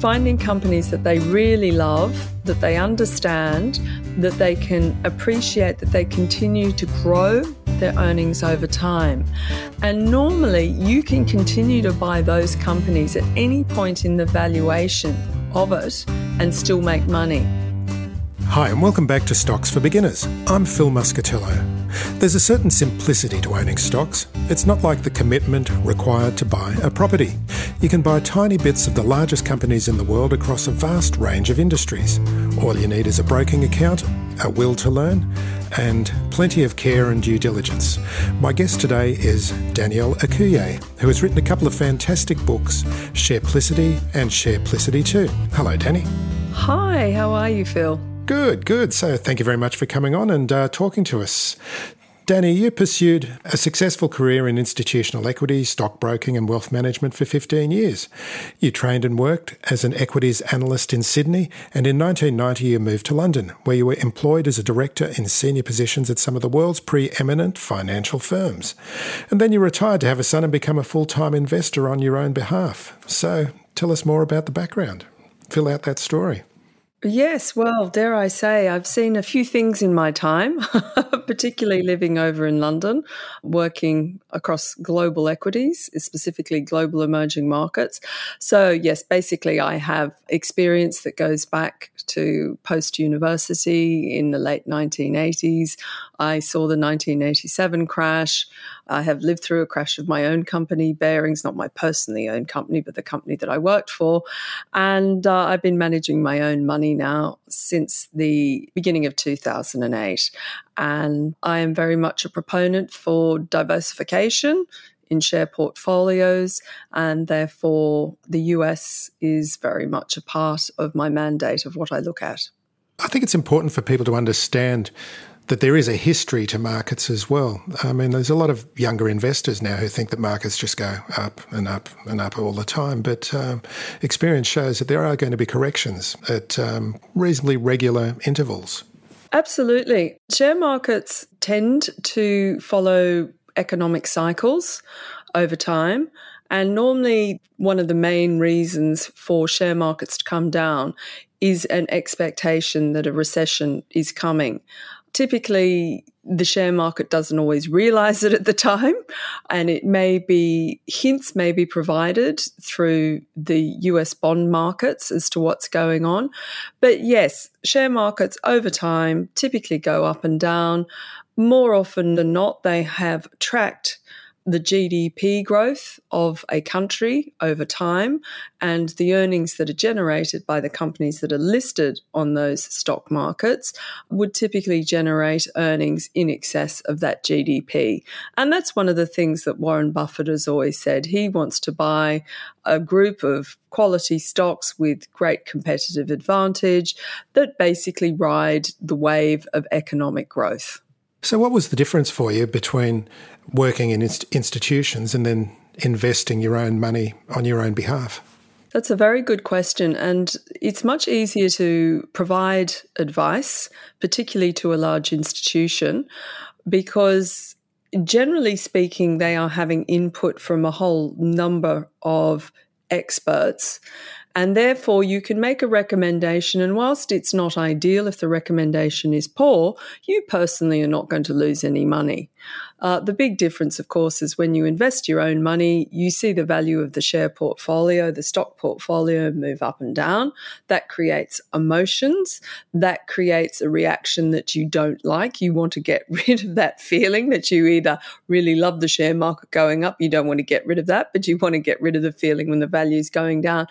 finding companies that they really love, that they understand, that they can appreciate, that they continue to grow their earnings over time. And normally, you can continue to buy those companies at any point in the valuation of it and still make money. Hi, and welcome back to Stocks for Beginners. I'm Phil Muscatello. There's a certain simplicity to owning stocks. It's not like the commitment required to buy a property. You can buy tiny bits of the largest companies in the world across a vast range of industries. All you need is a broking account, a will to learn, and plenty of care and due diligence. My guest today is Danielle Ecuyer, who has written a couple of fantastic books, Shareplicity and Shareplicity 2. Hello, Danny. Hi, how are you, Phil? Good, good. So thank you very much for coming on and uh, talking to us. Danny, you pursued a successful career in institutional equity, stockbroking, and wealth management for 15 years. You trained and worked as an equities analyst in Sydney, and in 1990 you moved to London, where you were employed as a director in senior positions at some of the world's preeminent financial firms. And then you retired to have a son and become a full time investor on your own behalf. So tell us more about the background. Fill out that story. Yes, well, dare I say, I've seen a few things in my time, particularly living over in London, working across global equities, specifically global emerging markets. So, yes, basically, I have experience that goes back to post university in the late 1980s. I saw the 1987 crash. I have lived through a crash of my own company, Barings, not my personally owned company, but the company that I worked for. And uh, I've been managing my own money now since the beginning of 2008. And I am very much a proponent for diversification in share portfolios, and therefore the US is very much a part of my mandate of what I look at. I think it's important for people to understand that there is a history to markets as well. I mean, there's a lot of younger investors now who think that markets just go up and up and up all the time. But um, experience shows that there are going to be corrections at um, reasonably regular intervals. Absolutely. Share markets tend to follow economic cycles over time. And normally, one of the main reasons for share markets to come down is an expectation that a recession is coming typically the share market doesn't always realize it at the time and it may be hints may be provided through the US bond markets as to what's going on. But yes share markets over time typically go up and down. More often than not they have tracked the GDP growth of a country over time and the earnings that are generated by the companies that are listed on those stock markets would typically generate earnings in excess of that GDP. And that's one of the things that Warren Buffett has always said. He wants to buy a group of quality stocks with great competitive advantage that basically ride the wave of economic growth. So, what was the difference for you between working in inst- institutions and then investing your own money on your own behalf? That's a very good question. And it's much easier to provide advice, particularly to a large institution, because generally speaking, they are having input from a whole number of experts. And therefore, you can make a recommendation. And whilst it's not ideal if the recommendation is poor, you personally are not going to lose any money. Uh, the big difference, of course, is when you invest your own money, you see the value of the share portfolio, the stock portfolio move up and down. That creates emotions. That creates a reaction that you don't like. You want to get rid of that feeling that you either really love the share market going up, you don't want to get rid of that, but you want to get rid of the feeling when the value is going down.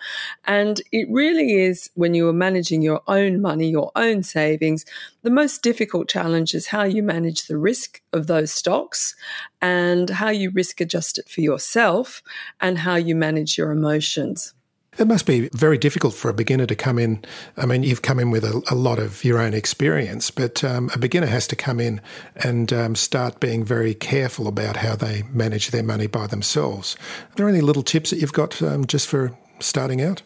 And it really is when you are managing your own money, your own savings, the most difficult challenge is how you manage the risk of those stocks and how you risk adjust it for yourself and how you manage your emotions. It must be very difficult for a beginner to come in. I mean, you've come in with a, a lot of your own experience, but um, a beginner has to come in and um, start being very careful about how they manage their money by themselves. Are there any little tips that you've got um, just for starting out?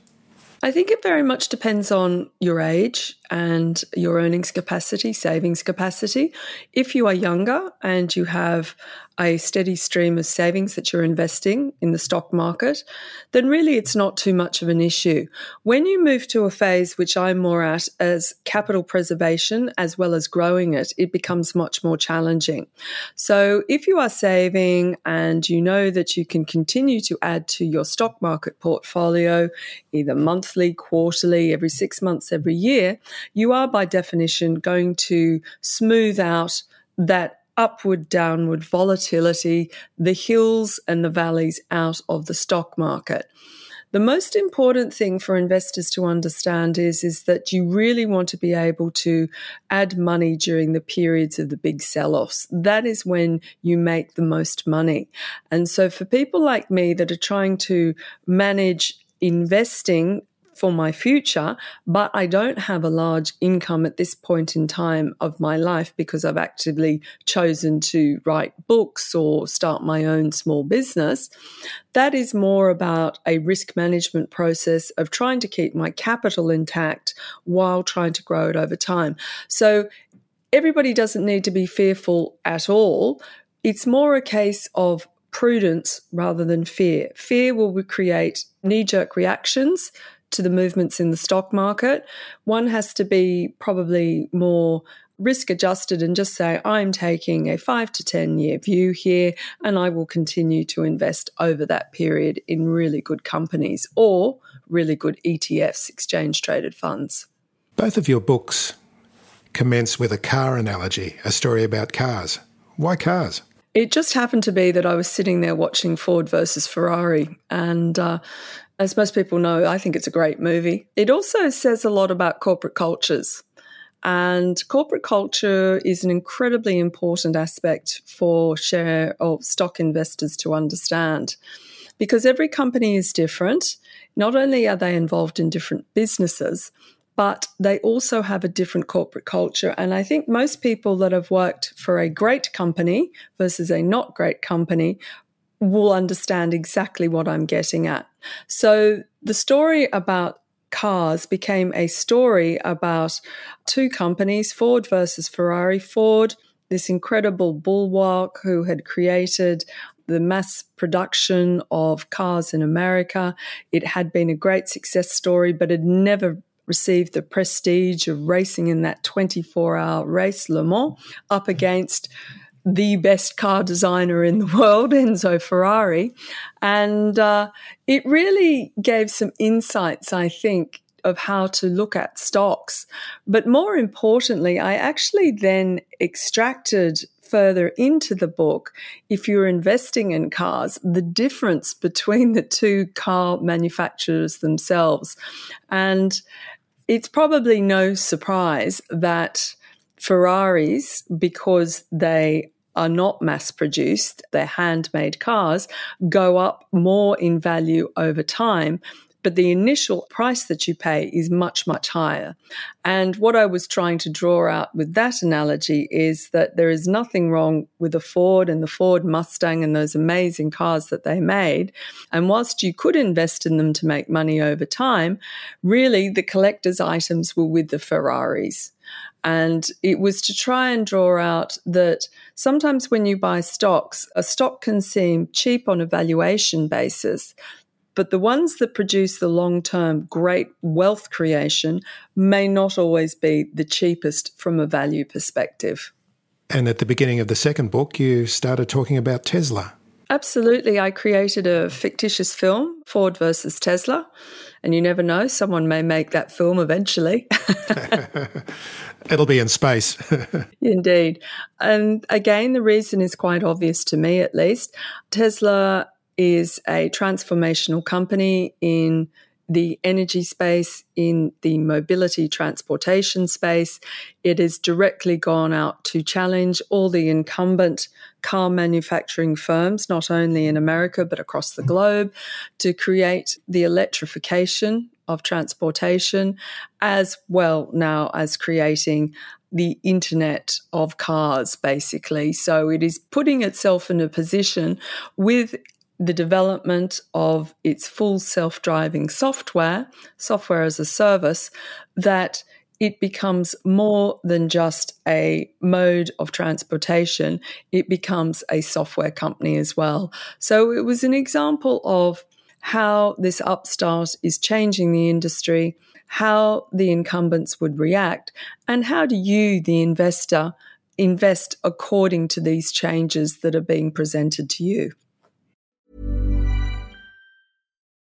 I think it very much depends on your age and your earnings capacity, savings capacity. If you are younger and you have a steady stream of savings that you're investing in the stock market, then really it's not too much of an issue. When you move to a phase which I'm more at as capital preservation as well as growing it, it becomes much more challenging. So if you are saving and you know that you can continue to add to your stock market portfolio, either monthly, quarterly, every six months, every year, you are by definition going to smooth out that upward, downward volatility, the hills and the valleys out of the stock market. The most important thing for investors to understand is, is that you really want to be able to add money during the periods of the big sell offs. That is when you make the most money. And so for people like me that are trying to manage investing for my future, but I don't have a large income at this point in time of my life because I've actively chosen to write books or start my own small business. That is more about a risk management process of trying to keep my capital intact while trying to grow it over time. So everybody doesn't need to be fearful at all. It's more a case of prudence rather than fear. Fear will create knee jerk reactions to the movements in the stock market. One has to be probably more risk adjusted and just say, I'm taking a five to 10 year view here and I will continue to invest over that period in really good companies or really good ETFs, exchange traded funds. Both of your books commence with a car analogy, a story about cars. Why cars? It just happened to be that I was sitting there watching Ford versus Ferrari, and uh, as most people know, I think it's a great movie. It also says a lot about corporate cultures. And corporate culture is an incredibly important aspect for share or stock investors to understand because every company is different. Not only are they involved in different businesses, but they also have a different corporate culture. And I think most people that have worked for a great company versus a not great company will understand exactly what I'm getting at. So the story about cars became a story about two companies, Ford versus Ferrari. Ford, this incredible bulwark who had created the mass production of cars in America. It had been a great success story, but had never received the prestige of racing in that 24 hour race, Le Mans, up against the best car designer in the world, Enzo Ferrari. And uh, it really gave some insights, I think, of how to look at stocks. But more importantly, I actually then extracted further into the book, if you're investing in cars, the difference between the two car manufacturers themselves. And it's probably no surprise that Ferraris, because they are not mass produced, they're handmade cars, go up more in value over time. But the initial price that you pay is much, much higher. And what I was trying to draw out with that analogy is that there is nothing wrong with the Ford and the Ford Mustang and those amazing cars that they made. And whilst you could invest in them to make money over time, really the collector's items were with the Ferraris. And it was to try and draw out that sometimes when you buy stocks, a stock can seem cheap on a valuation basis, but the ones that produce the long term great wealth creation may not always be the cheapest from a value perspective. And at the beginning of the second book, you started talking about Tesla. Absolutely. I created a fictitious film, Ford versus Tesla. And you never know, someone may make that film eventually. It'll be in space. Indeed. And again, the reason is quite obvious to me at least. Tesla is a transformational company in the energy space, in the mobility transportation space. It has directly gone out to challenge all the incumbent car manufacturing firms, not only in America, but across the globe, to create the electrification of transportation, as well now as creating the internet of cars, basically. So it is putting itself in a position with the development of its full self driving software, software as a service, that it becomes more than just a mode of transportation. It becomes a software company as well. So it was an example of how this upstart is changing the industry, how the incumbents would react, and how do you, the investor, invest according to these changes that are being presented to you.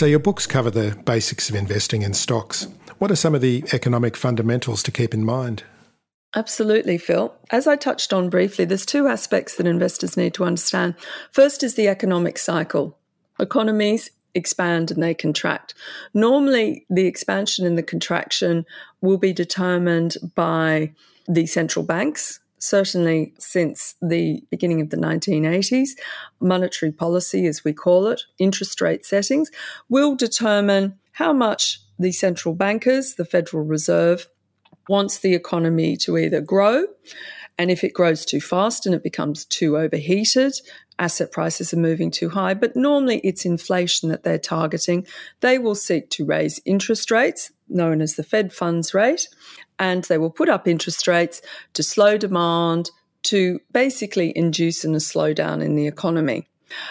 So, your books cover the basics of investing in stocks. What are some of the economic fundamentals to keep in mind? Absolutely, Phil. As I touched on briefly, there's two aspects that investors need to understand. First is the economic cycle. Economies expand and they contract. Normally, the expansion and the contraction will be determined by the central banks certainly since the beginning of the 1980s, monetary policy, as we call it, interest rate settings, will determine how much the central bankers, the Federal Reserve, wants the economy to either grow. And if it grows too fast and it becomes too overheated, asset prices are moving too high. But normally it's inflation that they're targeting. They will seek to raise interest rates, known as the Fed funds rate, and they will put up interest rates to slow demand, to basically induce in a slowdown in the economy.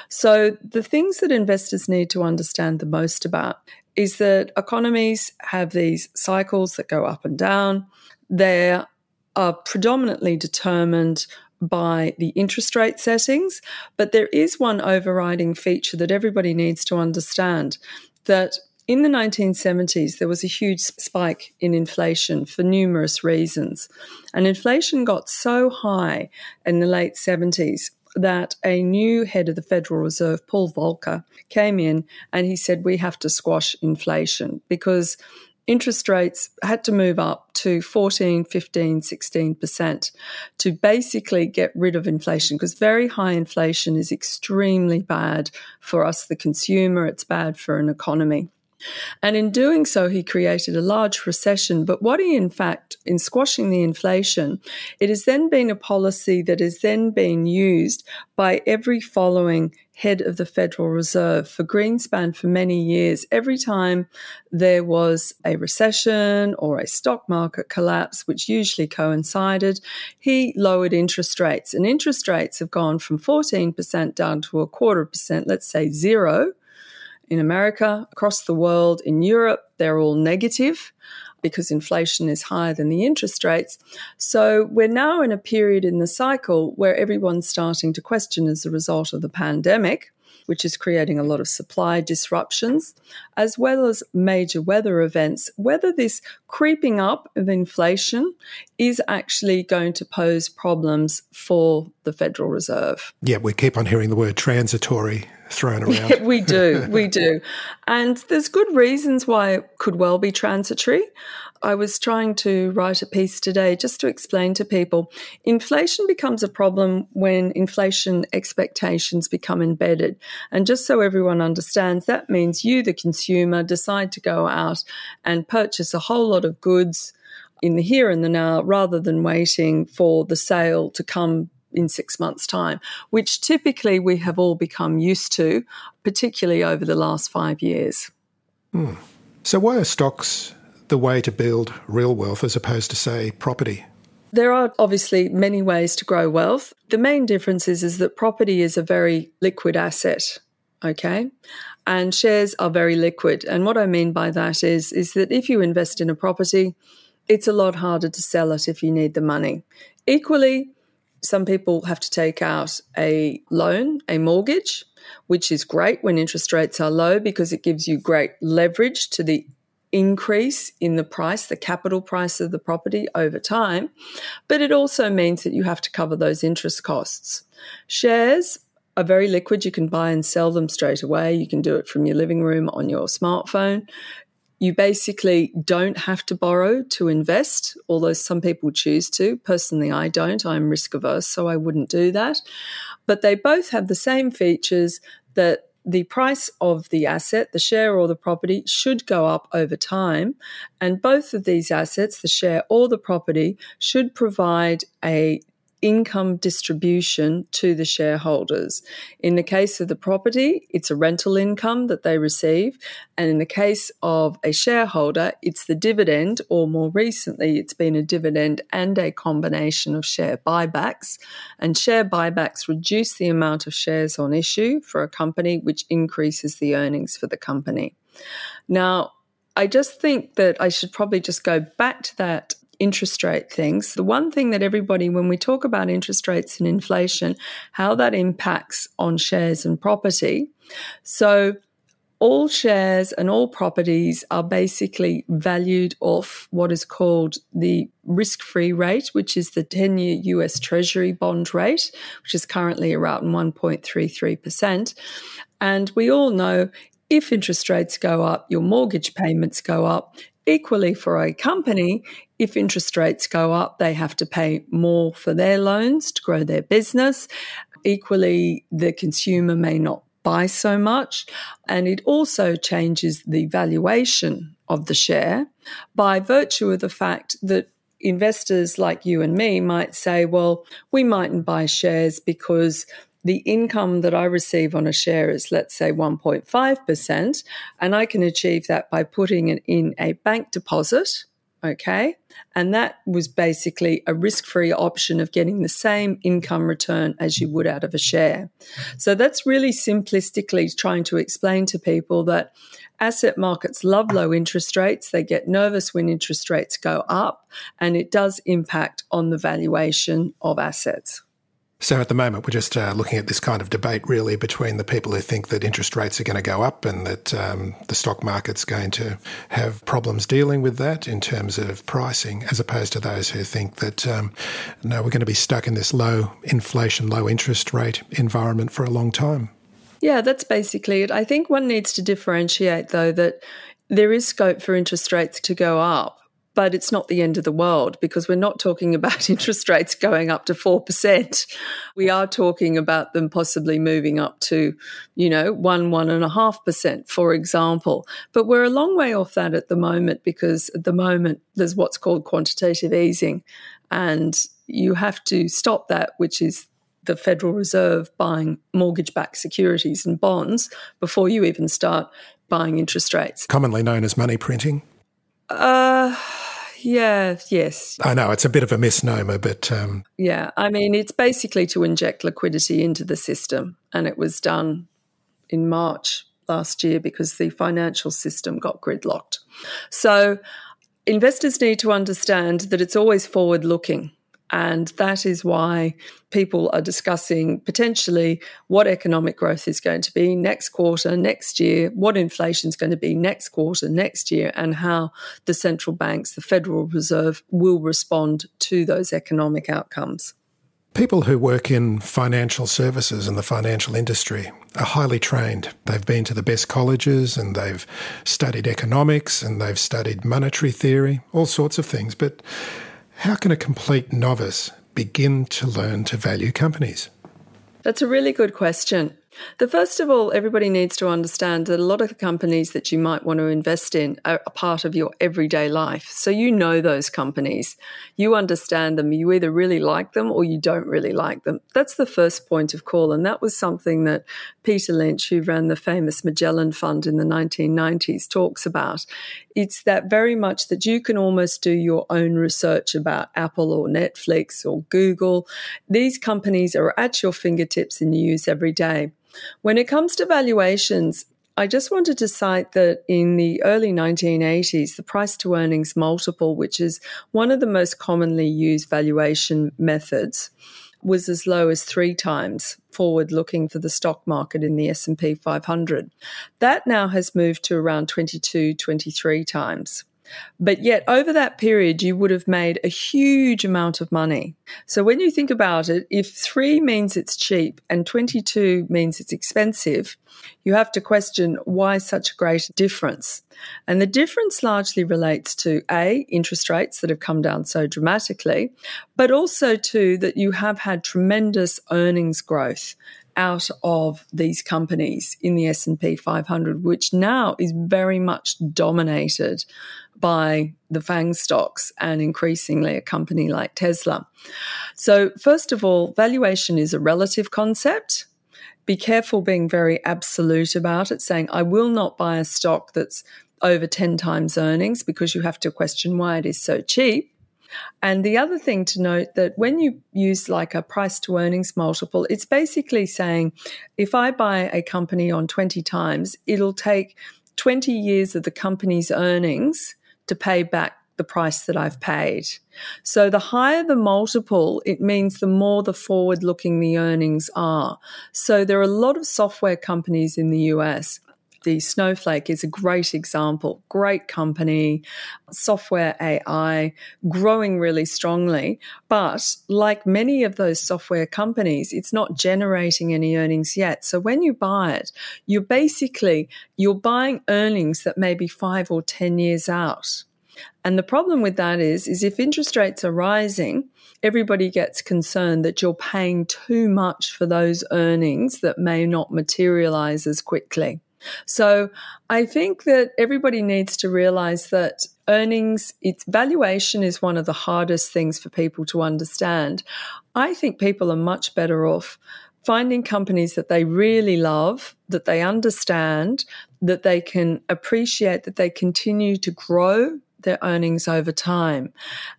So, the things that investors need to understand the most about is that economies have these cycles that go up and down. They are predominantly determined by the interest rate settings, but there is one overriding feature that everybody needs to understand that in the 1970s, there was a huge spike in inflation for numerous reasons. And inflation got so high in the late 70s that a new head of the Federal Reserve, Paul Volcker, came in and he said, We have to squash inflation because interest rates had to move up to 14, 15, 16% to basically get rid of inflation because very high inflation is extremely bad for us, the consumer, it's bad for an economy. And in doing so, he created a large recession. But what he, in fact, in squashing the inflation, it has then been a policy that has then been used by every following head of the Federal Reserve for Greenspan for many years. Every time there was a recession or a stock market collapse, which usually coincided, he lowered interest rates. And interest rates have gone from 14% down to a quarter percent, let's say zero in America, across the world, in Europe, they're all negative because inflation is higher than the interest rates. So we're now in a period in the cycle where everyone's starting to question as a result of the pandemic which is creating a lot of supply disruptions, as well as major weather events, whether this creeping up of inflation is actually going to pose problems for the Federal Reserve. Yeah, we keep on hearing the word transitory thrown around. Yeah, we do, we do. And there's good reasons why it could well be transitory. I was trying to write a piece today just to explain to people inflation becomes a problem when inflation expectations become embedded. And just so everyone understands, that means you, the consumer, decide to go out and purchase a whole lot of goods in the here and the now rather than waiting for the sale to come in six months' time, which typically we have all become used to, particularly over the last five years. Hmm. So, why are stocks the way to build real wealth as opposed to, say, property? There are obviously many ways to grow wealth. The main difference is, is that property is a very liquid asset, okay? And shares are very liquid. And what I mean by that is, is that if you invest in a property, it's a lot harder to sell it if you need the money. Equally, some people have to take out a loan, a mortgage, which is great when interest rates are low because it gives you great leverage to the increase in the price, the capital price of the property over time. But it also means that you have to cover those interest costs. Shares are very liquid. You can buy and sell them straight away. You can do it from your living room on your smartphone. You basically don't have to borrow to invest, although some people choose to. Personally, I don't. I'm risk averse, so I wouldn't do that. But they both have the same features that the price of the asset, the share or the property, should go up over time. And both of these assets, the share or the property, should provide a income distribution to the shareholders. In the case of the property, it's a rental income that they receive. And in the case of a shareholder, it's the dividend, or more recently, it's been a dividend and a combination of share buybacks. And share buybacks reduce the amount of shares on issue for a company, which increases the earnings for the company. Now, I just think that I should probably just go back to that interest rate things. The one thing that everybody, when we talk about interest rates and inflation, how that impacts on shares and property. So, all shares and all properties are basically valued off what is called the risk free rate, which is the 10 year US Treasury bond rate, which is currently around 1.33%. And we all know if interest rates go up, your mortgage payments go up. Equally, for a company, if interest rates go up, they have to pay more for their loans to grow their business. Equally, the consumer may not buy so much. And it also changes the valuation of the share by virtue of the fact that investors like you and me might say, well, we mightn't buy shares because the income that I receive on a share is, let's say, 1.5%, and I can achieve that by putting it in a bank deposit. Okay. And that was basically a risk free option of getting the same income return as you would out of a share. So that's really simplistically trying to explain to people that asset markets love low interest rates. They get nervous when interest rates go up, and it does impact on the valuation of assets. So at the moment, we're just uh, looking at this kind of debate really between the people who think that interest rates are going to go up and that um, the stock market's going to have problems dealing with that in terms of pricing, as opposed to those who think that um, no, we're going to be stuck in this low inflation, low interest rate environment for a long time. Yeah, that's basically it. I think one needs to differentiate though that there is scope for interest rates to go up but it's not the end of the world because we're not talking about interest rates going up to 4%. We are talking about them possibly moving up to, you know, one, one and a half percent, for example. But we're a long way off that at the moment because at the moment there's what's called quantitative easing. And you have to stop that, which is the Federal Reserve buying mortgage backed securities and bonds before you even start buying interest rates. Commonly known as money printing. Uh, yeah, yes. I know it's a bit of a misnomer, but. Um... Yeah, I mean, it's basically to inject liquidity into the system. And it was done in March last year because the financial system got gridlocked. So investors need to understand that it's always forward looking. And that is why people are discussing potentially what economic growth is going to be next quarter, next year, what inflation is going to be next quarter, next year, and how the central banks, the Federal Reserve, will respond to those economic outcomes. People who work in financial services and the financial industry are highly trained. They've been to the best colleges and they've studied economics and they've studied monetary theory, all sorts of things. But how can a complete novice begin to learn to value companies? That's a really good question. The first of all, everybody needs to understand that a lot of the companies that you might want to invest in are a part of your everyday life. So you know those companies. You understand them. You either really like them or you don't really like them. That's the first point of call. And that was something that Peter Lynch, who ran the famous Magellan Fund in the 1990s, talks about. It's that very much that you can almost do your own research about Apple or Netflix or Google. These companies are at your fingertips and you use every day. When it comes to valuations, I just wanted to cite that in the early 1980s, the price to earnings multiple, which is one of the most commonly used valuation methods, was as low as three times forward looking for the stock market in the S&P 500. That now has moved to around 22, 23 times. But yet, over that period, you would have made a huge amount of money. So, when you think about it, if three means it's cheap and 22 means it's expensive, you have to question why such a great difference. And the difference largely relates to A, interest rates that have come down so dramatically, but also to that you have had tremendous earnings growth out of these companies in the S&P 500 which now is very much dominated by the FANG stocks and increasingly a company like Tesla. So first of all, valuation is a relative concept. Be careful being very absolute about it, saying, I will not buy a stock that's over 10 times earnings because you have to question why it is so cheap. And the other thing to note that when you use like a price to earnings multiple, it's basically saying if I buy a company on 20 times, it'll take 20 years of the company's earnings to pay back the price that I've paid. So the higher the multiple, it means the more the forward looking the earnings are. So there are a lot of software companies in the US the Snowflake is a great example. Great company, software AI, growing really strongly. But like many of those software companies, it's not generating any earnings yet. So when you buy it, you're basically, you're buying earnings that may be five or 10 years out. And the problem with that is, is if interest rates are rising, everybody gets concerned that you're paying too much for those earnings that may not materialize as quickly. So I think that everybody needs to realize that earnings, its valuation is one of the hardest things for people to understand. I think people are much better off finding companies that they really love, that they understand, that they can appreciate, that they continue to grow their earnings over time.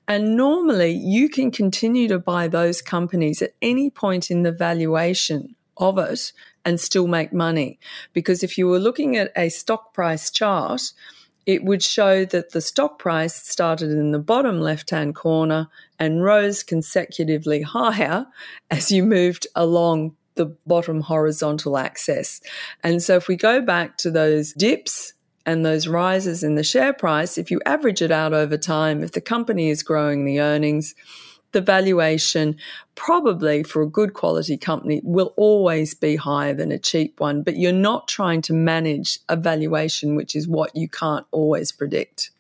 And normally you can continue to buy those companies at any point in the valuation of it and still make money. Because if you were looking at a stock price chart, it would show that the stock price started in the bottom left hand corner and rose consecutively higher as you moved along the bottom horizontal axis. And so if we go back to those dips and those rises in the share price, if you average it out over time, if the company is growing the earnings, the valuation probably for a good quality company will always be higher than a cheap one, but you're not trying to manage a valuation, which is what you can't always predict.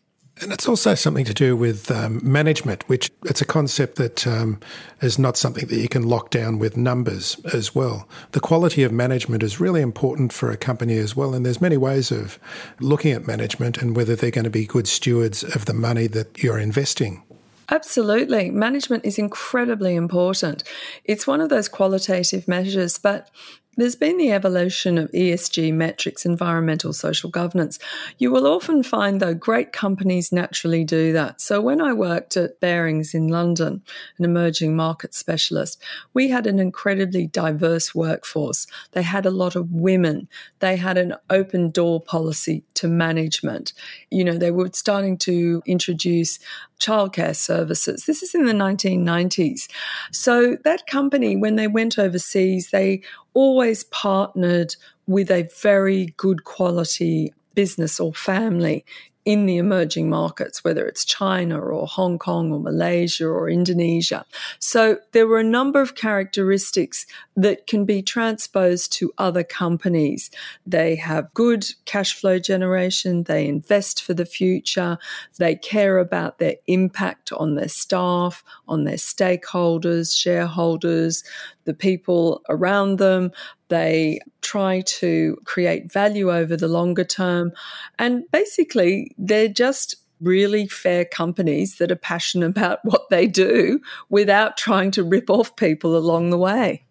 And it's also something to do with um, management, which it's a concept that um, is not something that you can lock down with numbers as well. The quality of management is really important for a company as well, and there's many ways of looking at management and whether they're going to be good stewards of the money that you're investing. Absolutely. Management is incredibly important. It's one of those qualitative measures, but there's been the evolution of ESG metrics, environmental social governance. You will often find, though, great companies naturally do that. So when I worked at Barings in London, an emerging market specialist, we had an incredibly diverse workforce. They had a lot of women. They had an open door policy to management. You know, they were starting to introduce childcare services. This is in the 1990s. So that company, when they went overseas, they always partnered with a very good quality business or family in the emerging markets, whether it's China or Hong Kong or Malaysia or Indonesia. So there were a number of characteristics that can be transposed to other companies. They have good cash flow generation. They invest for the future. They care about their impact on their staff, on their stakeholders, shareholders, the people around them. They try to create value over the longer term. And basically, they're just really fair companies that are passionate about what they do without trying to rip off people along the way.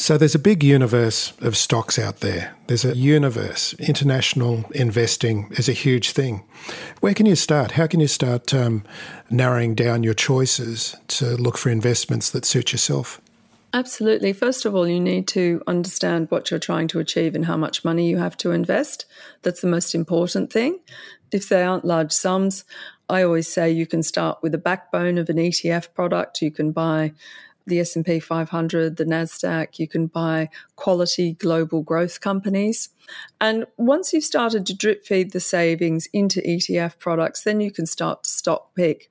So there's a big universe of stocks out there. There's a universe. International investing is a huge thing. Where can you start? How can you start um, narrowing down your choices to look for investments that suit yourself? Absolutely. First of all, you need to understand what you're trying to achieve and how much money you have to invest. That's the most important thing. If they aren't large sums, I always say you can start with a backbone of an ETF product. You can buy the S&P 500, the Nasdaq, you can buy quality global growth companies. And once you've started to drip feed the savings into ETF products, then you can start to stock pick.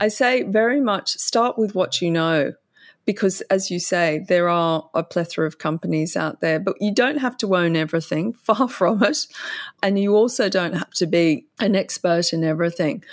I say very much start with what you know because as you say there are a plethora of companies out there but you don't have to own everything far from it. And you also don't have to be an expert in everything.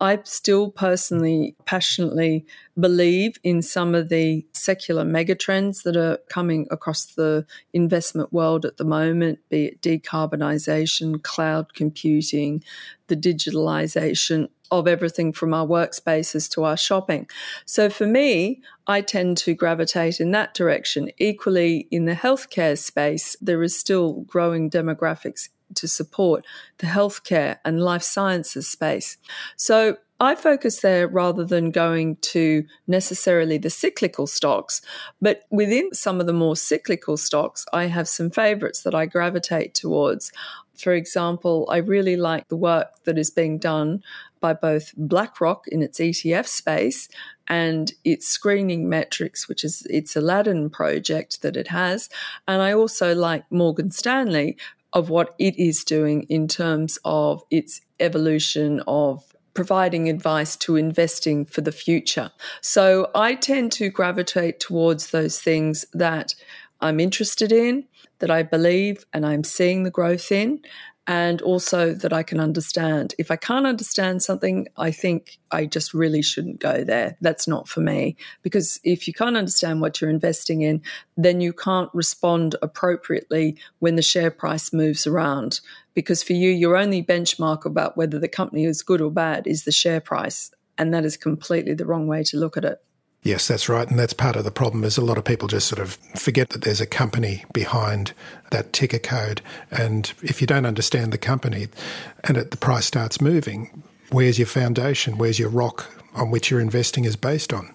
I still personally passionately believe in some of the secular megatrends that are coming across the investment world at the moment, be it decarbonisation, cloud computing, the digitalisation of everything from our workspaces to our shopping. So for me, I tend to gravitate in that direction. Equally, in the healthcare space, there is still growing demographics to support the healthcare and life sciences space. So I focus there rather than going to necessarily the cyclical stocks. But within some of the more cyclical stocks, I have some favorites that I gravitate towards. For example, I really like the work that is being done by both BlackRock in its ETF space and its screening metrics, which is its Aladdin project that it has. And I also like Morgan Stanley of what it is doing in terms of its evolution of providing advice to investing for the future. So I tend to gravitate towards those things that I'm interested in, that I believe and I'm seeing the growth in, and also that I can understand. If I can't understand something, I think I just really shouldn't go there. That's not for me. Because if you can't understand what you're investing in, then you can't respond appropriately when the share price moves around. Because for you, your only benchmark about whether the company is good or bad is the share price. And that is completely the wrong way to look at it. Yes, that's right. And that's part of the problem is a lot of people just sort of forget that there's a company behind that ticker code. And if you don't understand the company and it, the price starts moving, where's your foundation? Where's your rock on which your investing is based on?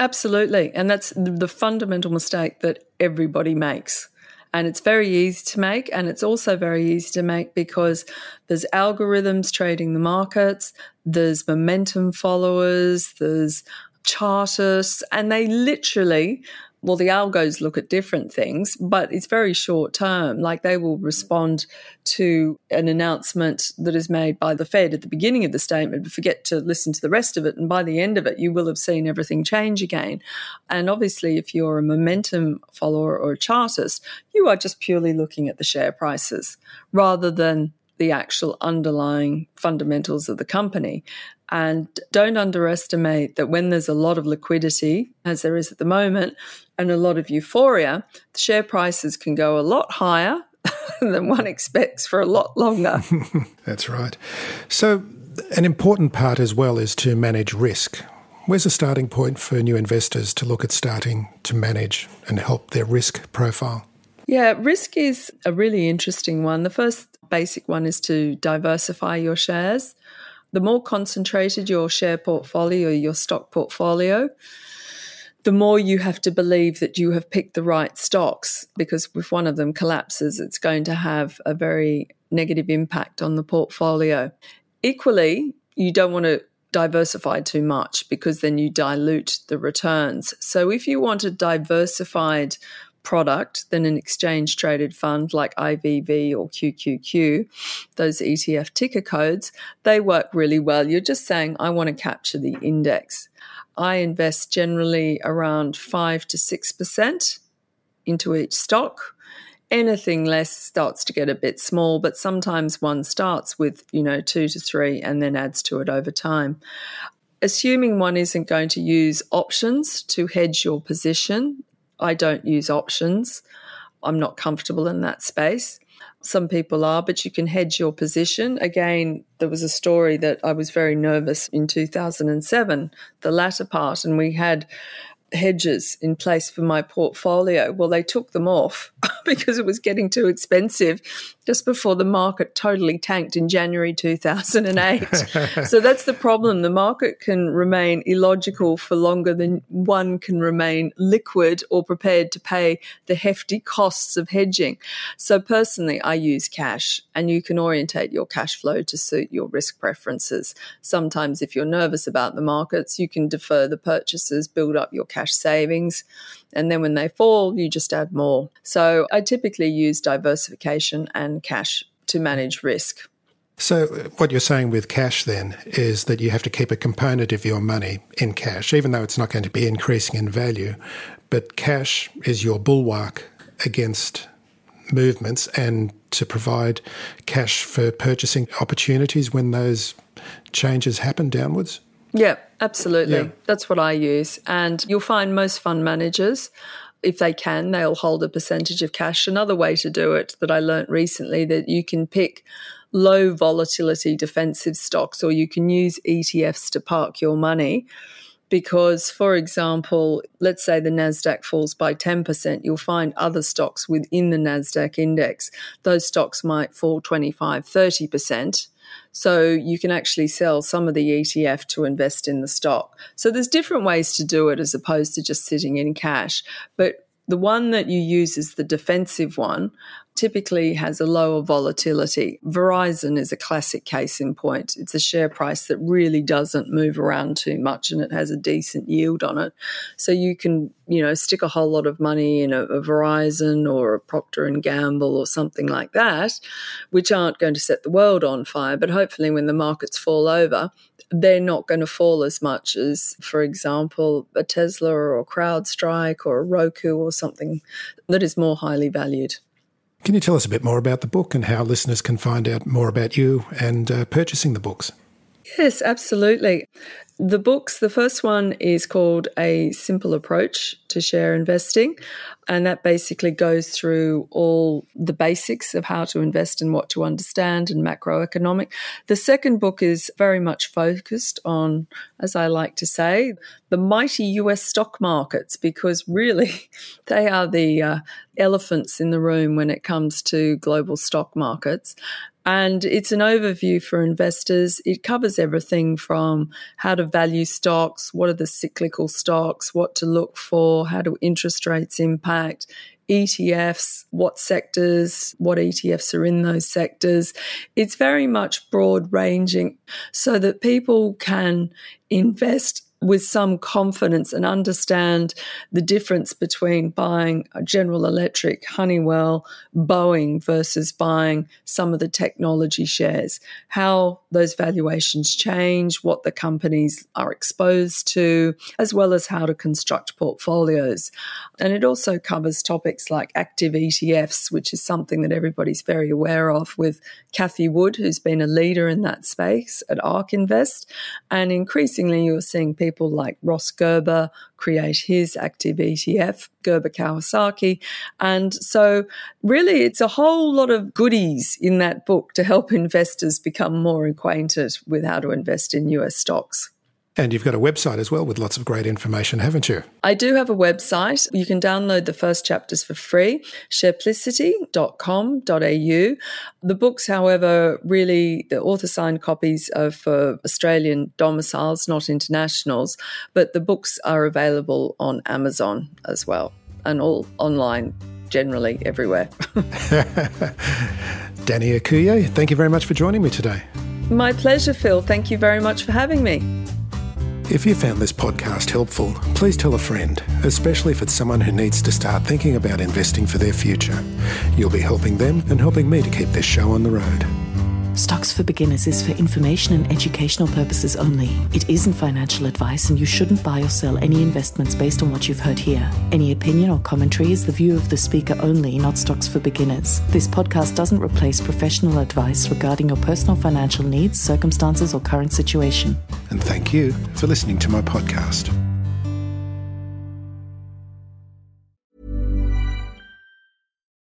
Absolutely. And that's the fundamental mistake that everybody makes. And it's very easy to make. And it's also very easy to make because there's algorithms trading the markets, there's momentum followers, there's chartists, and they literally well, the algos look at different things, but it's very short term. Like they will respond to an announcement that is made by the Fed at the beginning of the statement, but forget to listen to the rest of it. And by the end of it, you will have seen everything change again. And obviously, if you're a momentum follower or a chartist, you are just purely looking at the share prices rather than the actual underlying fundamentals of the company. And don't underestimate that when there's a lot of liquidity, as there is at the moment, and a lot of euphoria, the share prices can go a lot higher than one expects for a lot longer. That's right. So, an important part as well is to manage risk. Where's a starting point for new investors to look at starting to manage and help their risk profile? Yeah, risk is a really interesting one. The first basic one is to diversify your shares the more concentrated your share portfolio, your stock portfolio, the more you have to believe that you have picked the right stocks because if one of them collapses, it's going to have a very negative impact on the portfolio. Equally, you don't want to diversify too much because then you dilute the returns. So if you want a diversified product than an exchange traded fund like IVV or QQQ, those ETF ticker codes, they work really well. You're just saying, I want to capture the index. I invest generally around 5 to 6% into each stock. Anything less starts to get a bit small, but sometimes one starts with, you know, two to three and then adds to it over time assuming one isn't going to use options to hedge your position I don't use options. I'm not comfortable in that space. Some people are, but you can hedge your position. Again, there was a story that I was very nervous in 2007, the latter part, and we had hedges in place for my portfolio. Well, they took them off because it was getting too expensive just before the market totally tanked in January 2008. so that's the problem. The market can remain illogical for longer than one can remain liquid or prepared to pay the hefty costs of hedging. So personally, I use cash and you can orientate your cash flow to suit your risk preferences. Sometimes if you're nervous about the markets, you can defer the purchases, build up your cash savings, and then when they fall, you just add more. So I typically use diversification and cash to manage risk. So, uh, what you're saying with cash then is that you have to keep a component of your money in cash, even though it's not going to be increasing in value. But cash is your bulwark against movements and to provide cash for purchasing opportunities when those changes happen downwards? Yeah, absolutely. Yeah. That's what I use. And you'll find most fund managers, if they can, they'll hold a percentage of cash. Another way to do it that I learnt recently that you can pick low volatility defensive stocks or you can use ETFs to park your money because, for example, let's say the NASDAQ falls by 10%, you'll find other stocks within the NASDAQ index. Those stocks might fall 25, 30%. So you can actually sell some of the ETF to invest in the stock. So there's different ways to do it as opposed to just sitting in cash. But the one that you use is the defensive one typically has a lower volatility. Verizon is a classic case in point. It's a share price that really doesn't move around too much and it has a decent yield on it. So you can, you know, stick a whole lot of money in a, a Verizon or a Procter and Gamble or something like that, which aren't going to set the world on fire, but hopefully when the markets fall over, they're not going to fall as much as, for example, a Tesla or CrowdStrike or a Roku or something that is more highly valued. Can you tell us a bit more about the book and how listeners can find out more about you and uh, purchasing the books? Yes, absolutely. The books, the first one is called A Simple Approach to Share Investing. And that basically goes through all the basics of how to invest and what to understand and macroeconomic. The second book is very much focused on, as I like to say, the mighty US stock markets, because really they are the uh, elephants in the room when it comes to global stock markets. And it's an overview for investors. It covers everything from how to value stocks, what are the cyclical stocks, what to look for, how do interest rates impact, ETFs, what sectors, what ETFs are in those sectors. It's very much broad ranging so that people can invest with some confidence and understand the difference between buying General Electric, Honeywell, Boeing versus buying some of the technology shares, how those valuations change, what the companies are exposed to, as well as how to construct portfolios. And it also covers topics like active ETFs, which is something that everybody's very aware of with Cathie Wood, who's been a leader in that space at ARK Invest. And increasingly, you're seeing people people like Ross Gerber create his active ETF, Gerber Kawasaki. And so, really, it's a whole lot of goodies in that book to help investors become more acquainted with how to invest in US stocks. And you've got a website as well with lots of great information, haven't you? I do have a website. You can download the first chapters for free, shareplicity.com.au. The books, however, really, the author signed copies are for Australian domiciles, not internationals, but the books are available on Amazon as well and all online generally everywhere. Danny Ecuyer, thank you very much for joining me today. My pleasure, Phil. Thank you very much for having me. If you found this podcast helpful, please tell a friend, especially if it's someone who needs to start thinking about investing for their future. You'll be helping them and helping me to keep this show on the road. Stocks for Beginners is for information and educational purposes only. It isn't financial advice, and you shouldn't buy or sell any investments based on what you've heard here. Any opinion or commentary is the view of the speaker only, not Stocks for Beginners. This podcast doesn't replace professional advice regarding your personal financial needs, circumstances, or current situation. And thank you for listening to my podcast.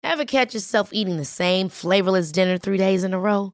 Ever catch yourself eating the same flavorless dinner three days in a row?